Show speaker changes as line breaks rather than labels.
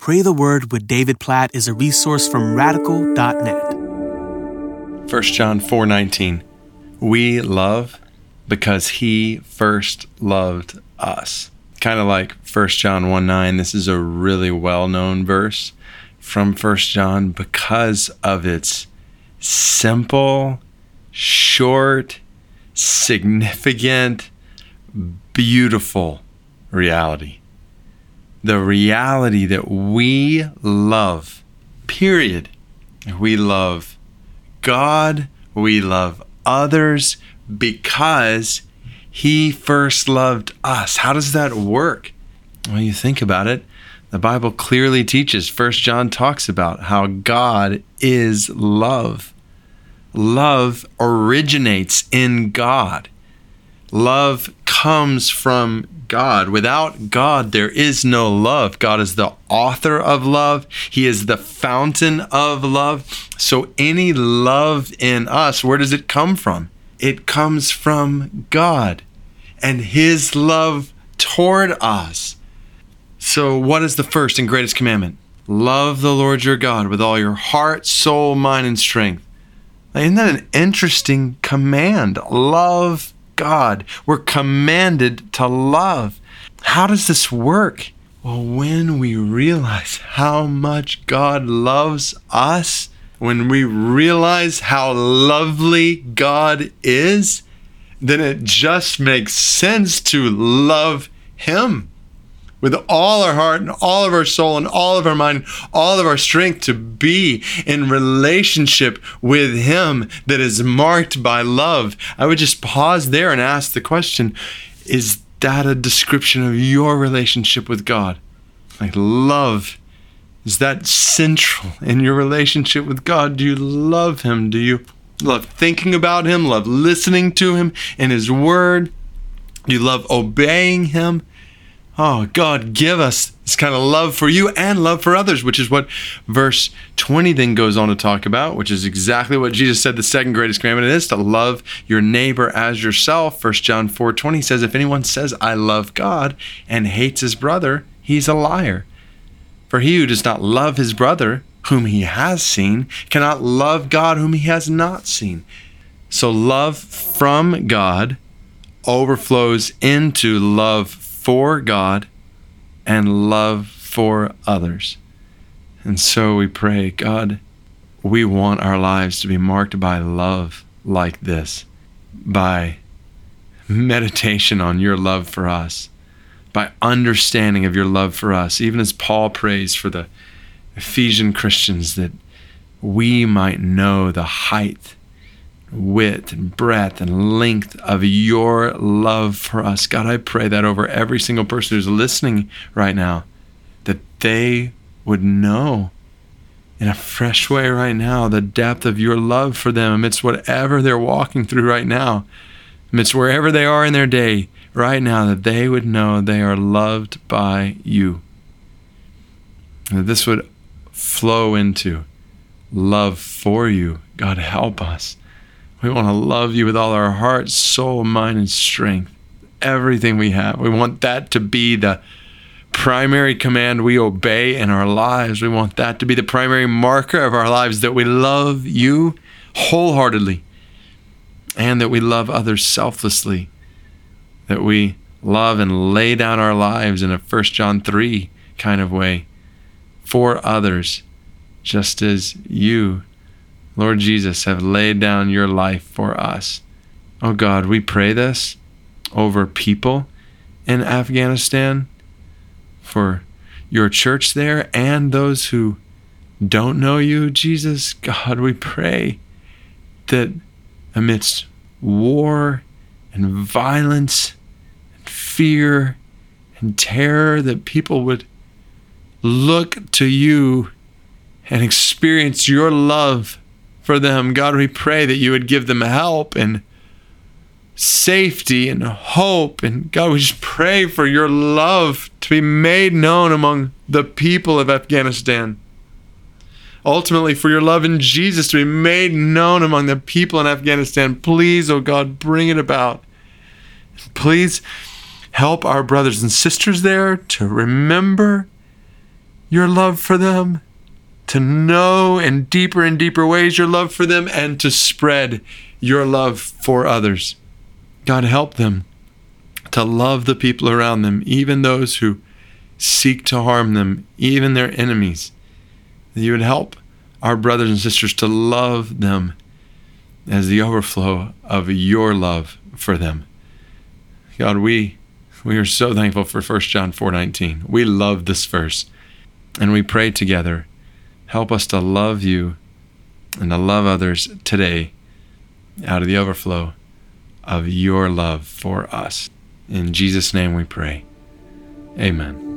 Pray the Word with David Platt is a resource from radical.net.
1 John 4:19 We love because he first loved us. Kind of like 1 John 1:9 this is a really well-known verse from 1 John because of its simple, short, significant, beautiful reality the reality that we love, period. We love God, we love others because He first loved us. How does that work? Well, you think about it. The Bible clearly teaches, First John talks about how God is love. Love originates in God. Love comes from God. Without God, there is no love. God is the author of love, He is the fountain of love. So, any love in us, where does it come from? It comes from God and His love toward us. So, what is the first and greatest commandment? Love the Lord your God with all your heart, soul, mind, and strength. Isn't that an interesting command? Love God. We're commanded to love. How does this work? Well, when we realize how much God loves us, when we realize how lovely God is, then it just makes sense to love Him with all our heart and all of our soul and all of our mind, all of our strength to be in relationship with Him that is marked by love. I would just pause there and ask the question Is that a description of your relationship with God? Like love. Is that central in your relationship with God? Do you love Him? Do you love thinking about Him? Love listening to Him and His Word? Do you love obeying Him? Oh, God, give us this kind of love for you and love for others, which is what verse 20 then goes on to talk about, which is exactly what Jesus said the second greatest commandment is to love your neighbor as yourself. First John 4 20 says, If anyone says, I love God and hates his brother, he's a liar. For he who does not love his brother, whom he has seen, cannot love God whom he has not seen. So love from God overflows into love for God and love for others. And so we pray, God, we want our lives to be marked by love like this, by meditation on your love for us, by understanding of your love for us, even as Paul prays for the Ephesian Christians that we might know the height width and breadth and length of your love for us. God, I pray that over every single person who's listening right now, that they would know in a fresh way right now the depth of your love for them amidst whatever they're walking through right now, amidst wherever they are in their day right now, that they would know they are loved by you. And that this would flow into love for you. God, help us we want to love you with all our heart, soul, mind, and strength. Everything we have. We want that to be the primary command we obey in our lives. We want that to be the primary marker of our lives that we love you wholeheartedly and that we love others selflessly. That we love and lay down our lives in a 1 John 3 kind of way for others, just as you Lord Jesus, have laid down your life for us. Oh God, we pray this over people in Afghanistan, for your church there, and those who don't know you, Jesus. God, we pray that amidst war and violence and fear and terror, that people would look to you and experience your love for them. God, we pray that you would give them help and safety and hope. And God, we just pray for your love to be made known among the people of Afghanistan. Ultimately, for your love in Jesus to be made known among the people in Afghanistan. Please, oh God, bring it about. Please help our brothers and sisters there to remember your love for them, to know in deeper and deeper ways your love for them, and to spread your love for others. God, help them to love the people around them, even those who seek to harm them, even their enemies. That you would help our brothers and sisters to love them as the overflow of your love for them. God, we we are so thankful for 1 John 4:19. We love this verse. And we pray together, help us to love you and to love others today out of the overflow of your love for us. In Jesus' name we pray. Amen.